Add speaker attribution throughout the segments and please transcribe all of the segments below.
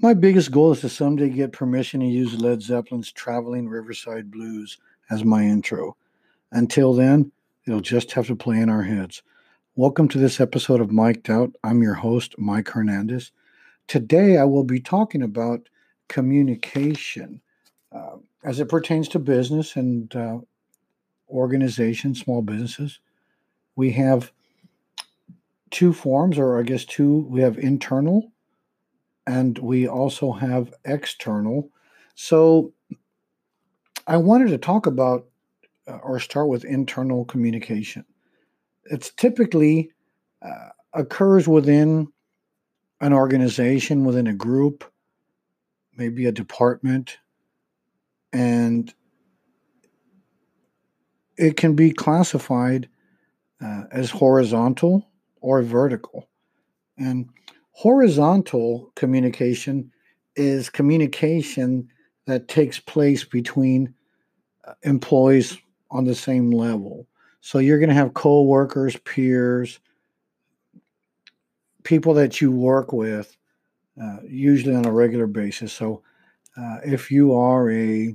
Speaker 1: My biggest goal is to someday get permission to use Led Zeppelin's Traveling Riverside Blues as my intro. Until then, it'll just have to play in our heads. Welcome to this episode of Mic'd Out. I'm your host, Mike Hernandez. Today, I will be talking about communication uh, as it pertains to business and uh, organizations, small businesses. We have two forms, or I guess two. We have internal and we also have external. So I wanted to talk about uh, or start with internal communication. It's typically uh, occurs within an organization, within a group, maybe a department, and it can be classified uh, as horizontal or vertical. And Horizontal communication is communication that takes place between uh, employees on the same level. So you're going to have co-workers, peers, people that you work with, uh, usually on a regular basis. So uh, if you are a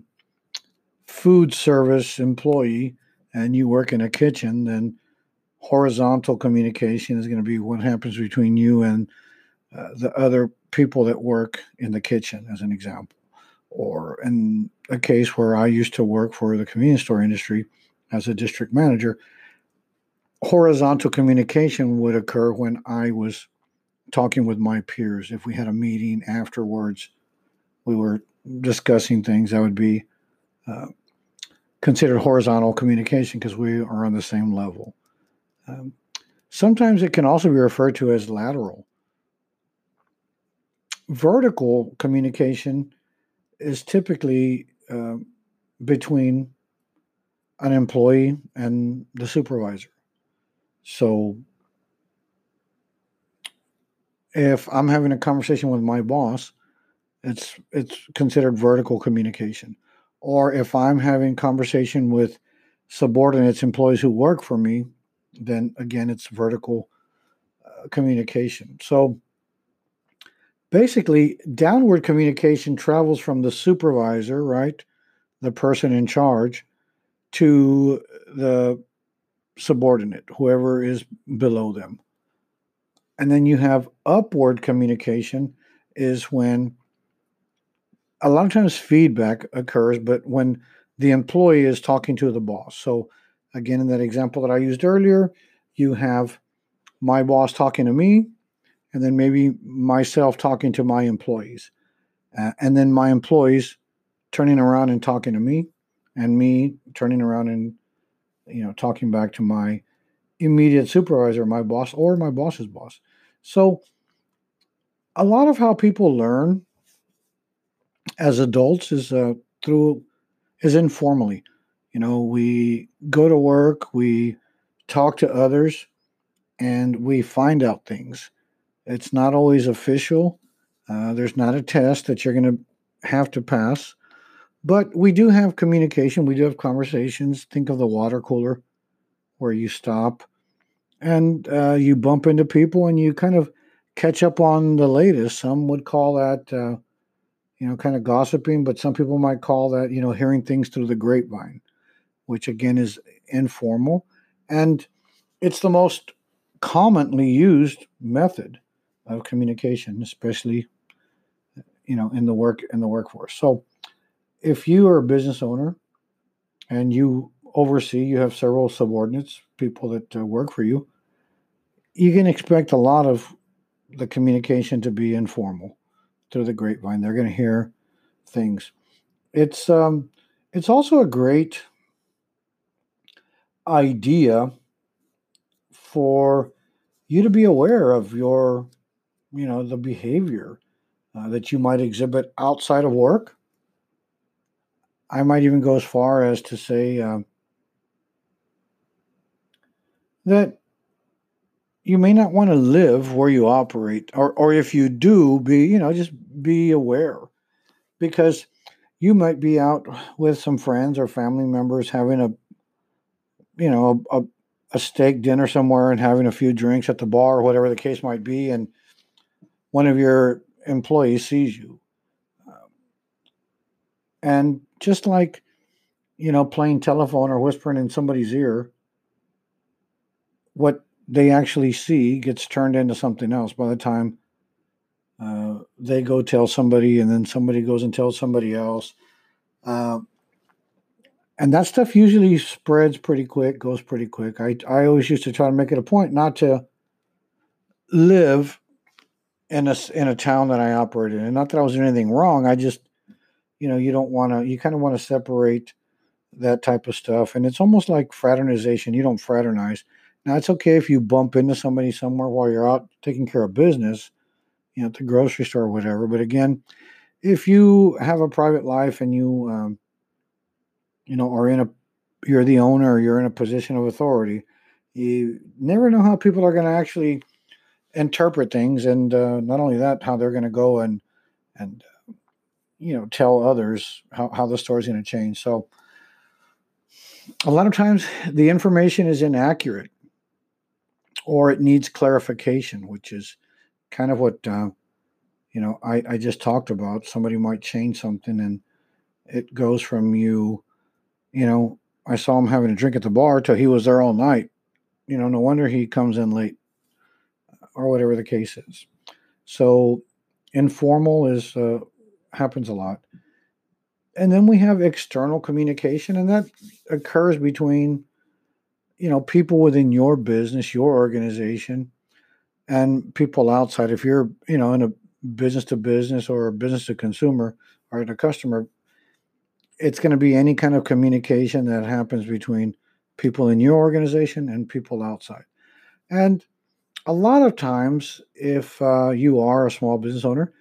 Speaker 1: food service employee and you work in a kitchen, then horizontal communication is going to be what happens between you and uh, the other people that work in the kitchen, as an example. Or in a case where I used to work for the convenience store industry as a district manager, horizontal communication would occur when I was talking with my peers. If we had a meeting afterwards, we were discussing things that would be uh, considered horizontal communication because we are on the same level. Um, sometimes it can also be referred to as lateral vertical communication is typically uh, between an employee and the supervisor. So if I'm having a conversation with my boss, it's it's considered vertical communication. Or if I'm having conversation with subordinates, employees who work for me, then again it's vertical uh, communication. So basically downward communication travels from the supervisor right the person in charge to the subordinate whoever is below them. And then you have upward communication is when a lot of times feedback occurs but when the employee is talking to the boss. So again in that example that i used earlier you have my boss talking to me and then maybe myself talking to my employees, uh, and then my employees turning around and talking to me, and me turning around and you know talking back to my immediate supervisor, my boss, or my boss's boss. So, a lot of how people learn as adults is uh, through is informally. You know, we go to work, we talk to others, and we find out things. It's not always official. Uh, there's not a test that you're going to have to pass, but we do have communication. We do have conversations. Think of the water cooler where you stop and uh, you bump into people and you kind of catch up on the latest. Some would call that, uh, you know, kind of gossiping, but some people might call that, you know, hearing things through the grapevine, which again is informal. And it's the most commonly used method of communication, especially you know in the work in the workforce. So if you are a business owner and you oversee, you have several subordinates, people that uh, work for you, you can expect a lot of the communication to be informal through the grapevine. They're going to hear things. It's um, it's also a great idea for you to be aware of your you know the behavior uh, that you might exhibit outside of work. I might even go as far as to say uh, that you may not want to live where you operate or, or if you do be you know just be aware. Because you might be out with some friends or family members having a you know a, a steak dinner somewhere and having a few drinks at the bar or whatever the case might be and one of your employees sees you And just like, you know, playing telephone or whispering in somebody's ear, what they actually see gets turned into something else by the time uh, they go tell somebody, and then somebody goes and tells somebody else. Uh, and that stuff usually spreads pretty quick, goes pretty quick. I, I always used to try to make it a point not to live in a, in a town that I operated in. Not that I was doing anything wrong. I just, you know, you don't want to, you kind of want to separate that type of stuff. And it's almost like fraternization. You don't fraternize. Now, it's okay if you bump into somebody somewhere while you're out taking care of business, you know, at the grocery store or whatever. But again, if you have a private life and you, um, you know, are in a, you're the owner, you're in a position of authority, you never know how people are going to actually interpret things. And uh, not only that, how they're going to go and, and, you know, tell others how, how the story's going to change. So, a lot of times the information is inaccurate or it needs clarification, which is kind of what uh, you know I, I just talked about. Somebody might change something, and it goes from you, you know, I saw him having a drink at the bar till he was there all night. You know, no wonder he comes in late, or whatever the case is. So informal is uh, happens a lot, and then we have external communication, and that occurs between you know people within your business your organization and people outside. If you're you know in a business to business or a business to consumer or to customer it's going to be any kind of communication that happens between people in your organization and people outside. And a lot of times if uh, you are a small business owner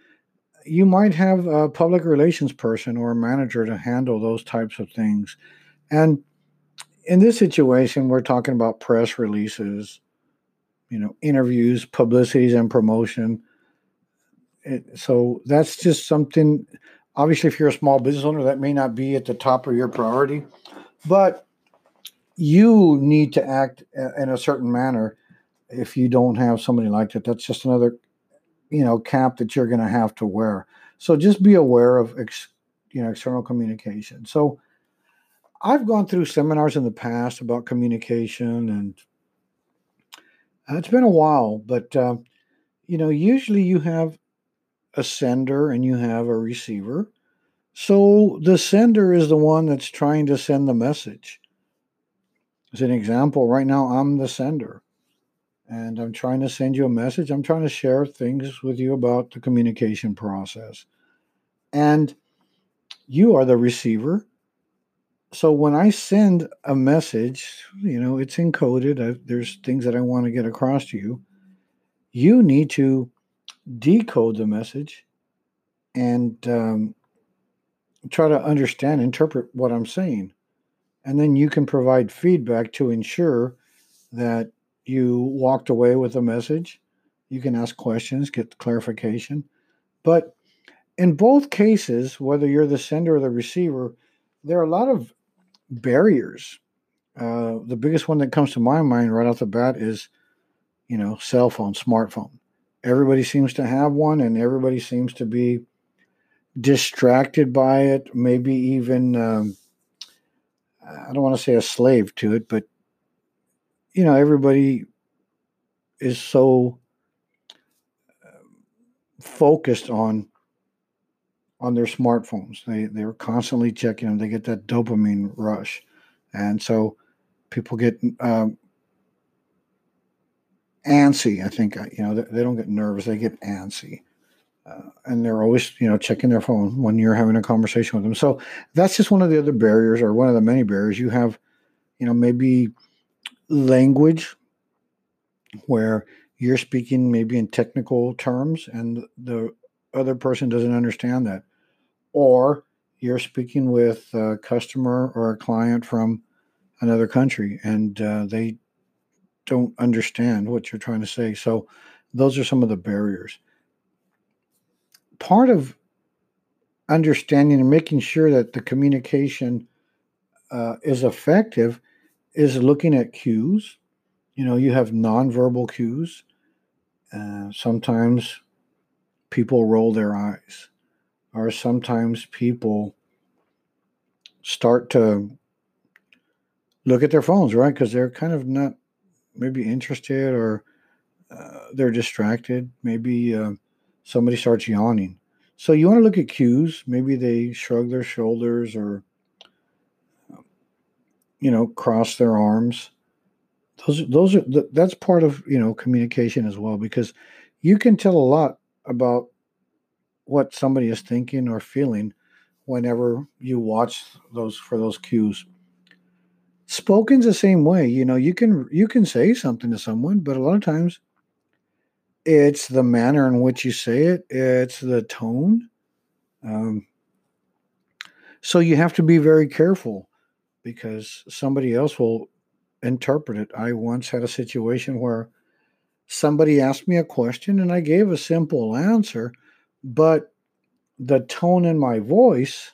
Speaker 1: you might have a public relations person or a manager to handle those types of things and in this situation, we're talking about press releases, you know, interviews, publicities, and promotion. It, so that's just something. Obviously, if you're a small business owner, that may not be at the top of your priority, but you need to act in a certain manner. If you don't have somebody like that, that's just another, you know, cap that you're going to have to wear. So just be aware of, ex, you know, external communication. So I've gone through seminars in the past about communication, and it's been a while, but uh, you know, usually you have a sender and you have a receiver. So the sender is the one that's trying to send the message. As an example, right now I'm the sender and I'm trying to send you a message. I'm trying to share things with you about the communication process. And you are the receiver so when I send a message, you know, it's encoded. I, there's things that I want to get across to you. You need to decode the message and um, try to understand, interpret what I'm saying. And then you can provide feedback to ensure that you walked away with a message. You can ask questions, get clarification. But in both cases, whether you're the sender or the receiver, there are a lot of barriers. Uh, the biggest one that comes to my mind right off the bat is, you know, cell phone, smartphone. Everybody seems to have one, and everybody seems to be distracted by it. Maybe even, um, I don't want to say a slave to it, but you know, everybody is so um, focused on on their smartphones. They they're constantly checking them. They get that dopamine rush, and so people get um, antsy. I think uh, you know they, they, don't get nervous. They get antsy, uh, and they're always you know checking their phone when you're having a conversation with them. So that's just one of the other barriers, or one of the many barriers you have. You know, maybe language where you're speaking maybe in technical terms and the other person doesn't understand that or you're speaking with a customer or a client from another country and uh, they don't understand what you're trying to say. So, those are some of the barriers. Part of understanding and making sure that the communication uh, is effective is looking at cues. You know, you have nonverbal cues. Uh, sometimes people roll their eyes or sometimes people start to look at their phones, right? Because they're kind of not maybe interested or uh, they're distracted. Maybe uh, somebody starts yawning. So you want to look at cues. Maybe they shrug their shoulders or, you know, cross their arms. Those, those are that's part of you know communication as well because you can tell a lot about what somebody is thinking or feeling whenever you watch those for those cues spoken's the same way you know you can you can say something to someone but a lot of times it's the manner in which you say it it's the tone um, so you have to be very careful because somebody else will interpret it i once had a situation where somebody asked me a question and i gave a simple answer but the tone in my voice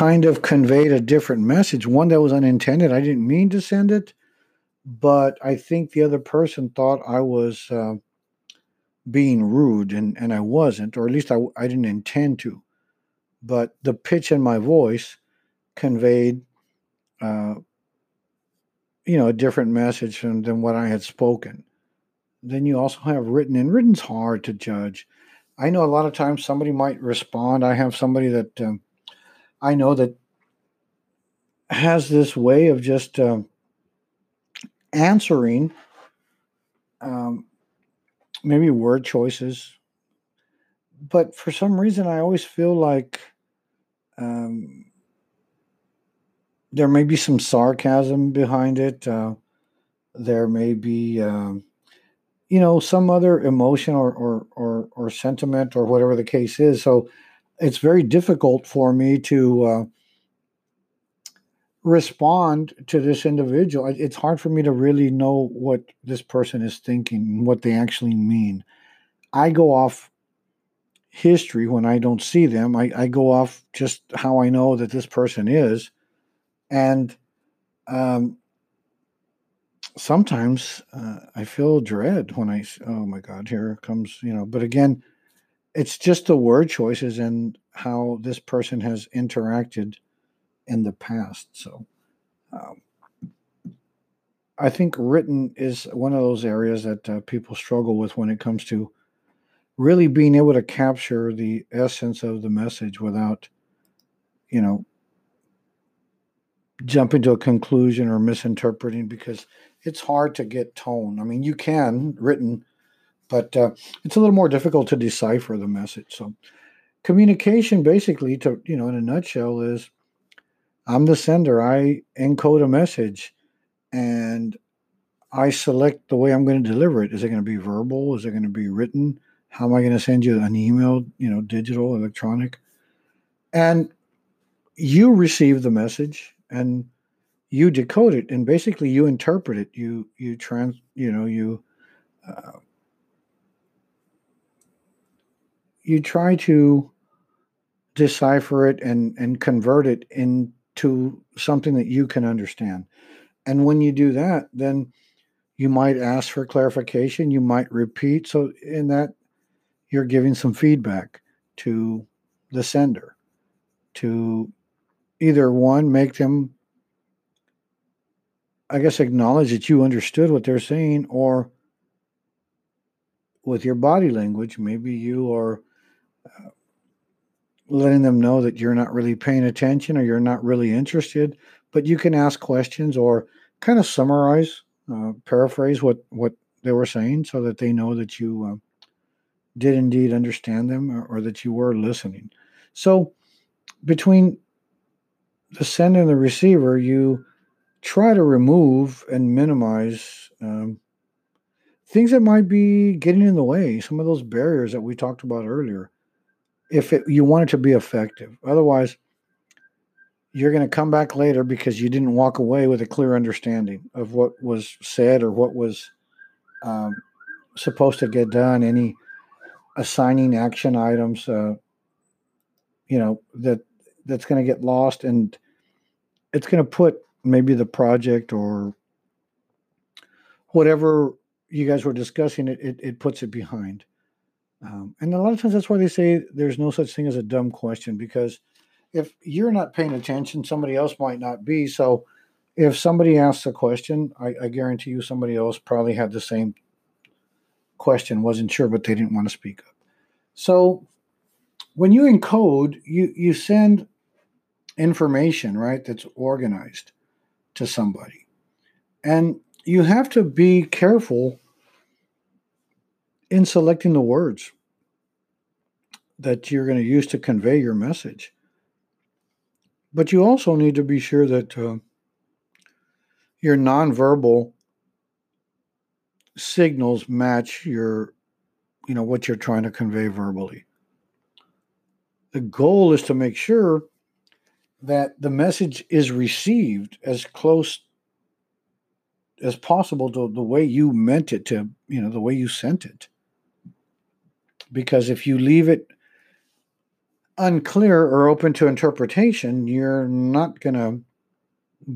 Speaker 1: kind of conveyed a different message, one that was unintended. I didn't mean to send it, but I think the other person thought I was uh, being rude, and, and I wasn't, or at least I, I didn't intend to. But the pitch in my voice conveyed, uh, you know, a different message than, than what I had spoken. Then you also have written, and written's hard to judge. I know a lot of times somebody might respond. I have somebody that um, I know that has this way of just um, answering um, maybe word choices. But for some reason, I always feel like um, there may be some sarcasm behind it. Uh, there may be, um, you know, some other emotion or, or, or, or sentiment or whatever the case is. So it's very difficult for me to uh, respond to this individual. It's hard for me to really know what this person is thinking, what they actually mean. I go off history when I don't see them. I, I go off just how I know that this person is. And um, sometimes uh, I feel dread when I, oh my God, here comes, you know, but again, it's just the word choices and how this person has interacted in the past. So, um, I think written is one of those areas that uh, people struggle with when it comes to really being able to capture the essence of the message without, you know, jumping to a conclusion or misinterpreting because it's hard to get tone. I mean, you can written but uh, it's a little more difficult to decipher the message. So, communication basically, to you know, in a nutshell, is I'm the sender. I encode a message, and I select the way I'm going to deliver it. Is it going to be verbal? Is it going to be written? How am I going to send you an email? You know, digital, electronic, and you receive the message and you decode it and basically you interpret it you you trans you know you uh, you try to decipher it and and convert it into something that you can understand. And when you do that, then you might ask for clarification, you might repeat. So in that you're giving some feedback to the sender to either one make them I guess acknowledge that you understood what they're saying or with your body language maybe you are letting them know that you're not really paying attention or you're not really interested, but you can ask questions or kind of summarize, uh, paraphrase what what they were saying, so that they know that you uh, did indeed understand them or, or, that you were listening. So between the sender and the receiver, you try to remove and minimize um, things that might be getting in the way, some of those barriers that we talked about earlier if it, you want it to be effective. Otherwise, you're going to come back later because you didn't walk away with a clear understanding of what was said or what was um, supposed to get done. Any assigning action items, uh, you know that that's going to get lost, and it's going to put maybe the project or whatever you guys were discussing. It it, it puts it behind. Um, and a lot of times that's why they say there's no such thing as a dumb question because if you're not paying attention, somebody else might not be. So if somebody asks a question, I, I guarantee you somebody else probably had the same question, wasn't sure, but they didn't want to speak up. So when you encode, you you send information, right, that's organized to somebody. And you have to be careful in selecting the words that you're going to use to convey your message. But you also need to be sure that uh, your nonverbal signals match your, you know, what you're trying to convey verbally. The goal is to make sure that the message is received as close as possible to the way you meant it to, you know, the way you sent it. Because if you leave it unclear or open to interpretation, you're not going to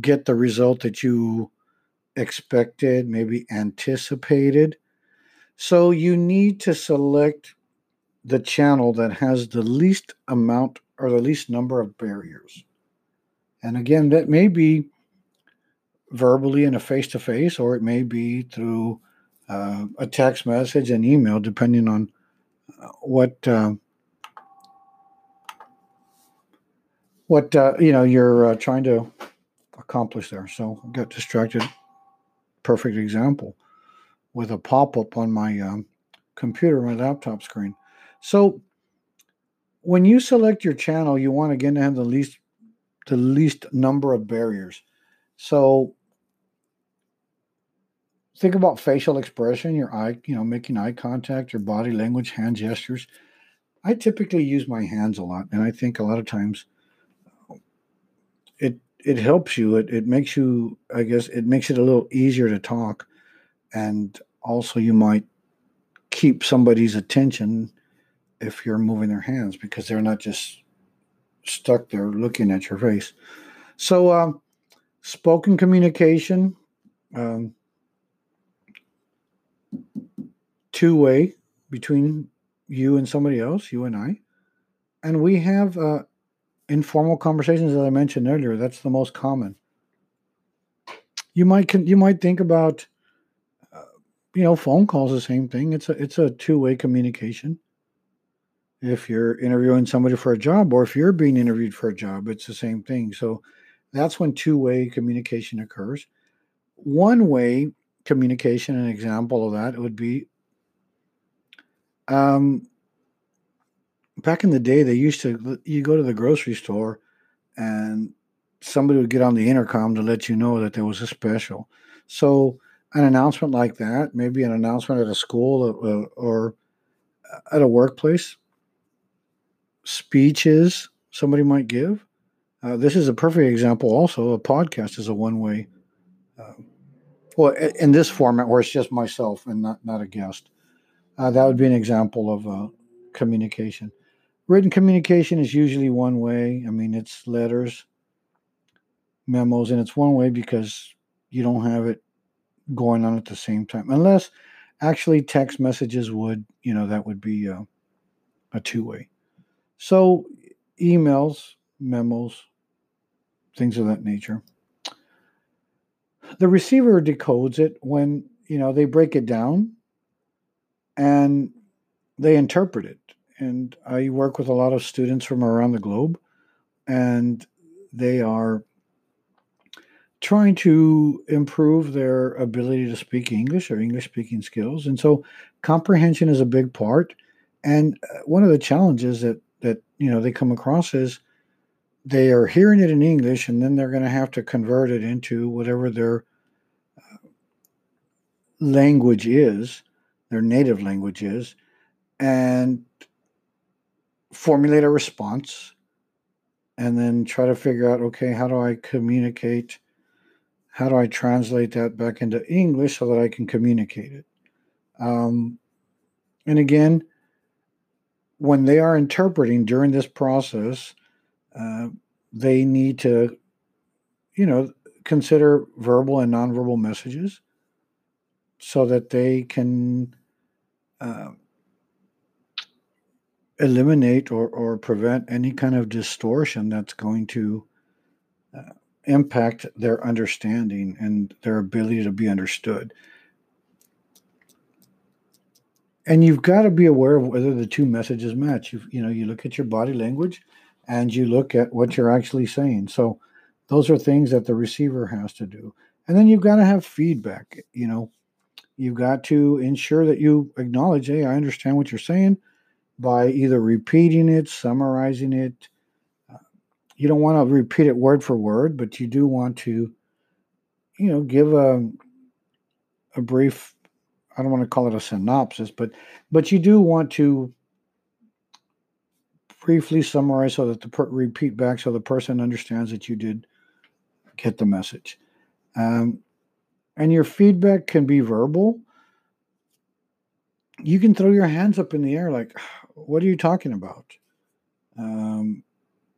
Speaker 1: get the result that you expected, maybe anticipated. So you need to select the channel that has the least amount or the least number of barriers. And again, that may be verbally in a face to face, or it may be through uh, a text message and email, depending on uh, what uh, what uh, you know you're uh, trying to accomplish there. So got distracted. Perfect example with a pop up on my um, computer, my laptop screen. So when you select your channel, you want again to have the least the least number of barriers. So think about facial expression, your eye, you know, making eye contact, your body language, hand gestures. I typically use my hands a lot, and I think a lot of times it it helps you. It it makes you, I guess, it makes it a little easier to talk, and also you might keep somebody's attention if you're moving their hands because they're not just stuck there looking at your face. So, um, spoken communication, um, two way between you and somebody else, you and I. And we have uh, informal conversations, as I mentioned earlier. That's the most common. You might you might think about, uh, you know, phone calls. The same thing. It's a it's a two way communication if you're interviewing somebody for a job or if you're being interviewed for a job, it's the same thing. So that's when two way communication occurs. One way communication, an example of that would be um, back in the day, they used to, you go to the grocery store and somebody would get on the intercom to let you know that there was a special. So, an announcement like that, maybe an announcement at a school or, or at a workplace, speeches somebody might give. Uh, this is a perfect example. Also, a podcast is a one-way. Uh, well, in this format where it's just myself and not not a guest, uh, that would be an example of uh, communication. Written communication is usually one way. I mean, it's letters, memos, and it's one way because you don't have it going on at the same time, unless actually text messages would, you know, that would be uh, a two way. So, emails, memos, things of that nature. The receiver decodes it when, you know, they break it down and they interpret it. And I work with a lot of students from around the globe, and they are trying to improve their ability to speak English or English speaking skills. And so comprehension is a big part. And uh, one of the challenges that that you know they come across is they are hearing it in English and then they're going to have to convert it into whatever their uh, language is, their native language is, and formulate a response and then try to figure out okay, how do I communicate? How do I translate that back into English so that I can communicate it? Um, and again, when they are interpreting during this process, uh, they need to, you know, consider verbal and nonverbal messages so that they can uh, eliminate or, or prevent any kind of distortion that's going to uh, impact their understanding and their ability to be understood. And you've got to be aware of whether the two messages match. You, you know, you look at your body language and you look at what you're actually saying. So those are things that the receiver has to do. And then you've got to have feedback. You know, you've got to ensure that you acknowledge, hey, I understand what you're saying by either repeating it, summarizing it. You don't want to repeat it word for word, but you do want to, you know, give a a brief. I don't want to call it a synopsis, but but you do want to briefly summarize so that the per- repeat back so the person understands that you did get the message. Um, and your feedback can be verbal. You can throw your hands up in the air like, what are you talking about? Um,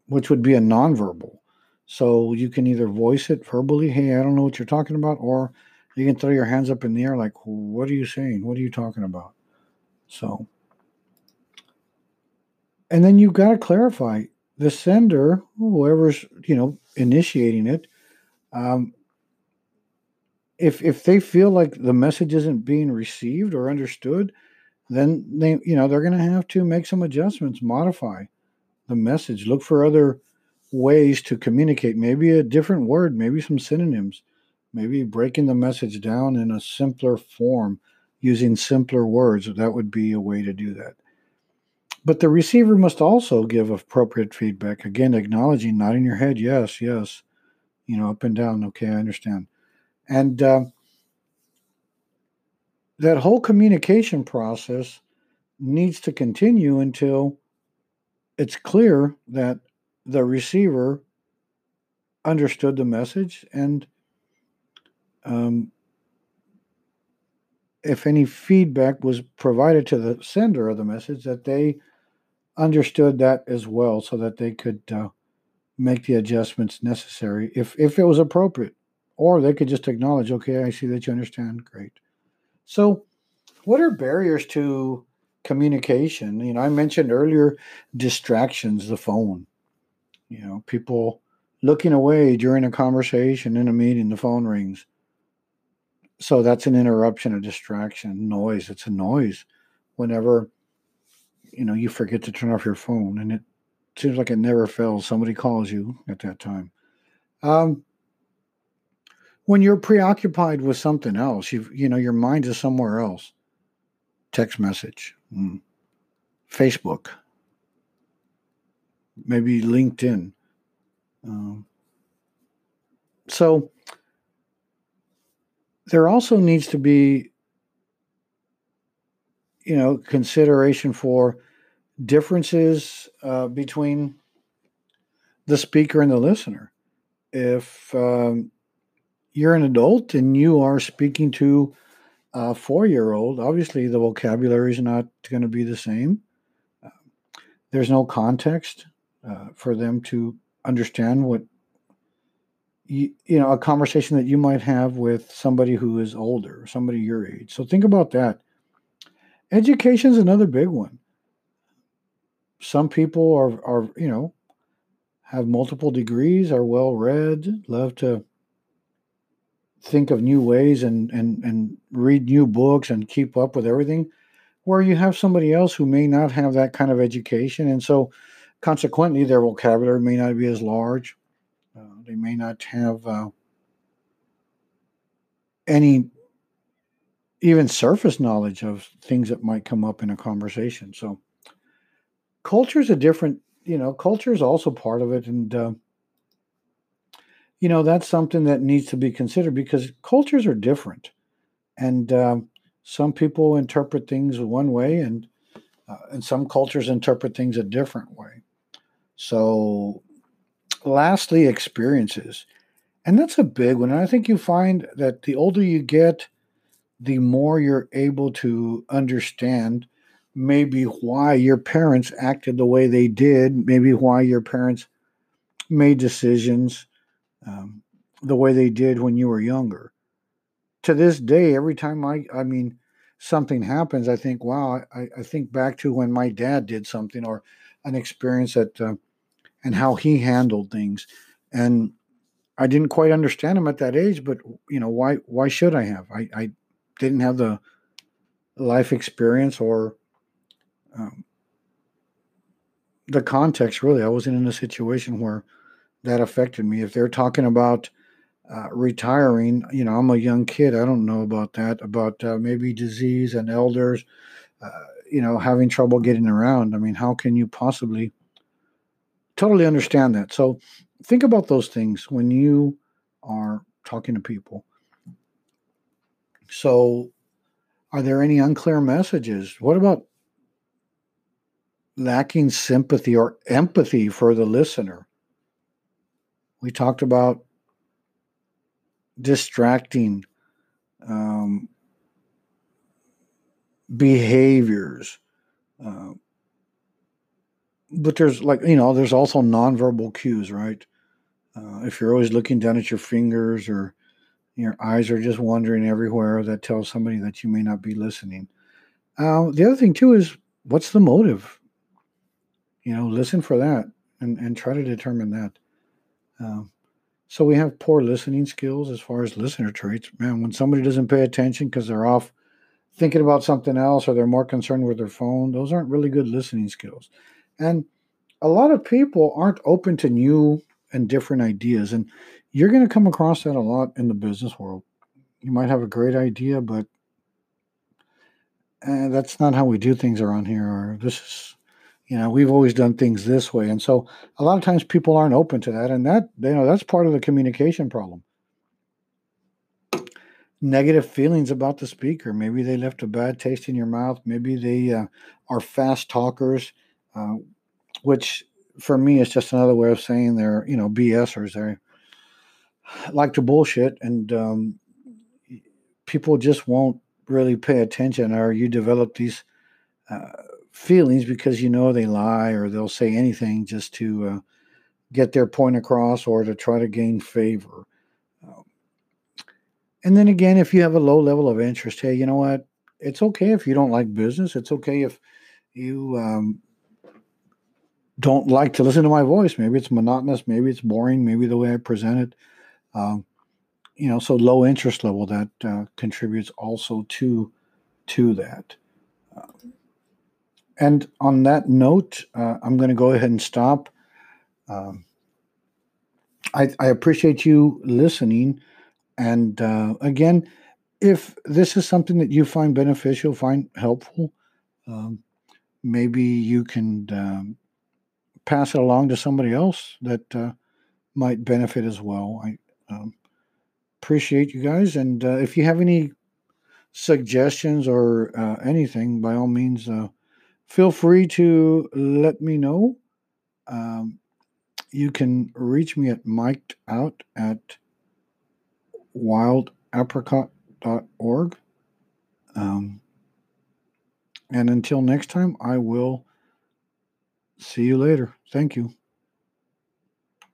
Speaker 1: which would be a nonverbal. So you can either voice it verbally, hey, I don't know what you're talking about, or you can throw your hands up in the air like, what are you saying? What are you talking about? So, and then you've got to clarify the sender, whoever's, you know, initiating it, um, if if they feel like the message isn't being received or understood, then they you know they're going to have to make some adjustments, modify the message, look for other ways to communicate, maybe a different word, maybe some synonyms, maybe breaking the message down in a simpler form using simpler words. That would be a way to do that. But the receiver must also give appropriate feedback. Again, acknowledging, nodding your head, yes, yes, you know, up and down. Okay, I understand. And uh, that whole communication process needs to continue until it's clear that the receiver understood the message and um, if any feedback was provided to the sender of the message that they understood that as well so that they could uh, make the adjustments necessary if if it was appropriate. Or they could just acknowledge okay i see that you understand. Great so what are barriers to communication you know i mentioned earlier distractions the phone you know people looking away during a conversation in a meeting the phone rings so that's an interruption a distraction noise it's a noise whenever you know you forget to turn off your phone and it seems like it never fails. Somebody calls you at that time. Um, when you're preoccupied with something else, you you know your mind is somewhere else. Text message, mm. Facebook, maybe LinkedIn. Um, so there also needs to be, you know, consideration for differences uh, between the speaker and the listener. If um, you're an adult and you are speaking to a four year old, obviously the vocabulary is not going to be the same. Uh, there's no context uh, for them to understand what you, you know a conversation that you might have with somebody who is older somebody your age. So think about that. Education is another big one. Some people are are you know have multiple degrees, are well read, love to think of new ways and and and read new books and keep up with everything. Where you have somebody else who may not have that kind of education, and so consequently their vocabulary may not be as large. Uh, they may not have uh, any even surface knowledge of things that might come up in a conversation. So culture is a different you know culture is also part of it and uh, you know that's something that needs to be considered because cultures are different. And um, some people interpret things one way and uh, and some cultures interpret things a different way. So lastly experiences. And that's a big one. And i think you find that the older you get the more you're able to understand maybe why your parents acted the way they did, maybe why your parents made decisions um, the way they did when you were younger. To this day, every time I, I mean, something happens, I think, wow, I, I think back to when my dad did something or an experience that, uh, and how he handled things. And I didn't quite understand him at that age, but you know, why, why should I have? I, I didn't have the life experience or um, the context really. I wasn't in a situation where that affected me. If they're talking about uh, retiring, you know, I'm a young kid. I don't know about that, about uh, maybe disease and elders, uh, you know, having trouble getting around. I mean, how can you possibly totally understand that? So think about those things when you are talking to people. So, are there any unclear messages? What about lacking sympathy or empathy for the listener? We talked about distracting um, behaviors. Uh, but there's like, you know, there's also nonverbal cues, right? Uh, if you're always looking down at your fingers or your eyes are just wandering everywhere, that tells somebody that you may not be listening. Uh, the other thing, too, is what's the motive? You know, listen for that and, and try to determine that. Um, so we have poor listening skills as far as listener traits. Man, when somebody doesn't pay attention because they're off thinking about something else or they're more concerned with their phone, those aren't really good listening skills. And a lot of people aren't open to new and different ideas. And you're going to come across that a lot in the business world. You might have a great idea, but eh, that's not how we do things around here. Or this is you know we've always done things this way. And so a lot of times people aren't open to that. And that you know that's part of the communication problem. Negative feelings about the speaker. Maybe they left a bad taste in your mouth. Maybe they uh, are fast talkers uh, which for me is just another way of saying they're you know bsers they like to bullshit and um, people just won't really pay attention or you develop these uh, feelings because you know they lie or they'll say anything just to uh, get their point across or to try to gain favor. Um, and then again, if you have a low level of interest, hey, you know what? It's okay if you don't like business. It's okay if you um, don't like to listen to my voice. Maybe it's monotonous. Maybe it's boring. Maybe the way I present it. Um, you know, so low interest level that uh, contributes also to to that. Um, and on that note, uh, I'm going to go ahead and stop. Um, I, I, appreciate you listening. And uh, again, if this is something that you find beneficial, find helpful, um, maybe you can um, pass it along to somebody else that uh, might benefit as well. I um, appreciate you guys. And uh, if you have any suggestions or uh, anything, by all means, uh, feel free to let me know. Um, you can reach me at mic'd out at wildapricot.org. Um, and until next time, I will see you later. Thank you.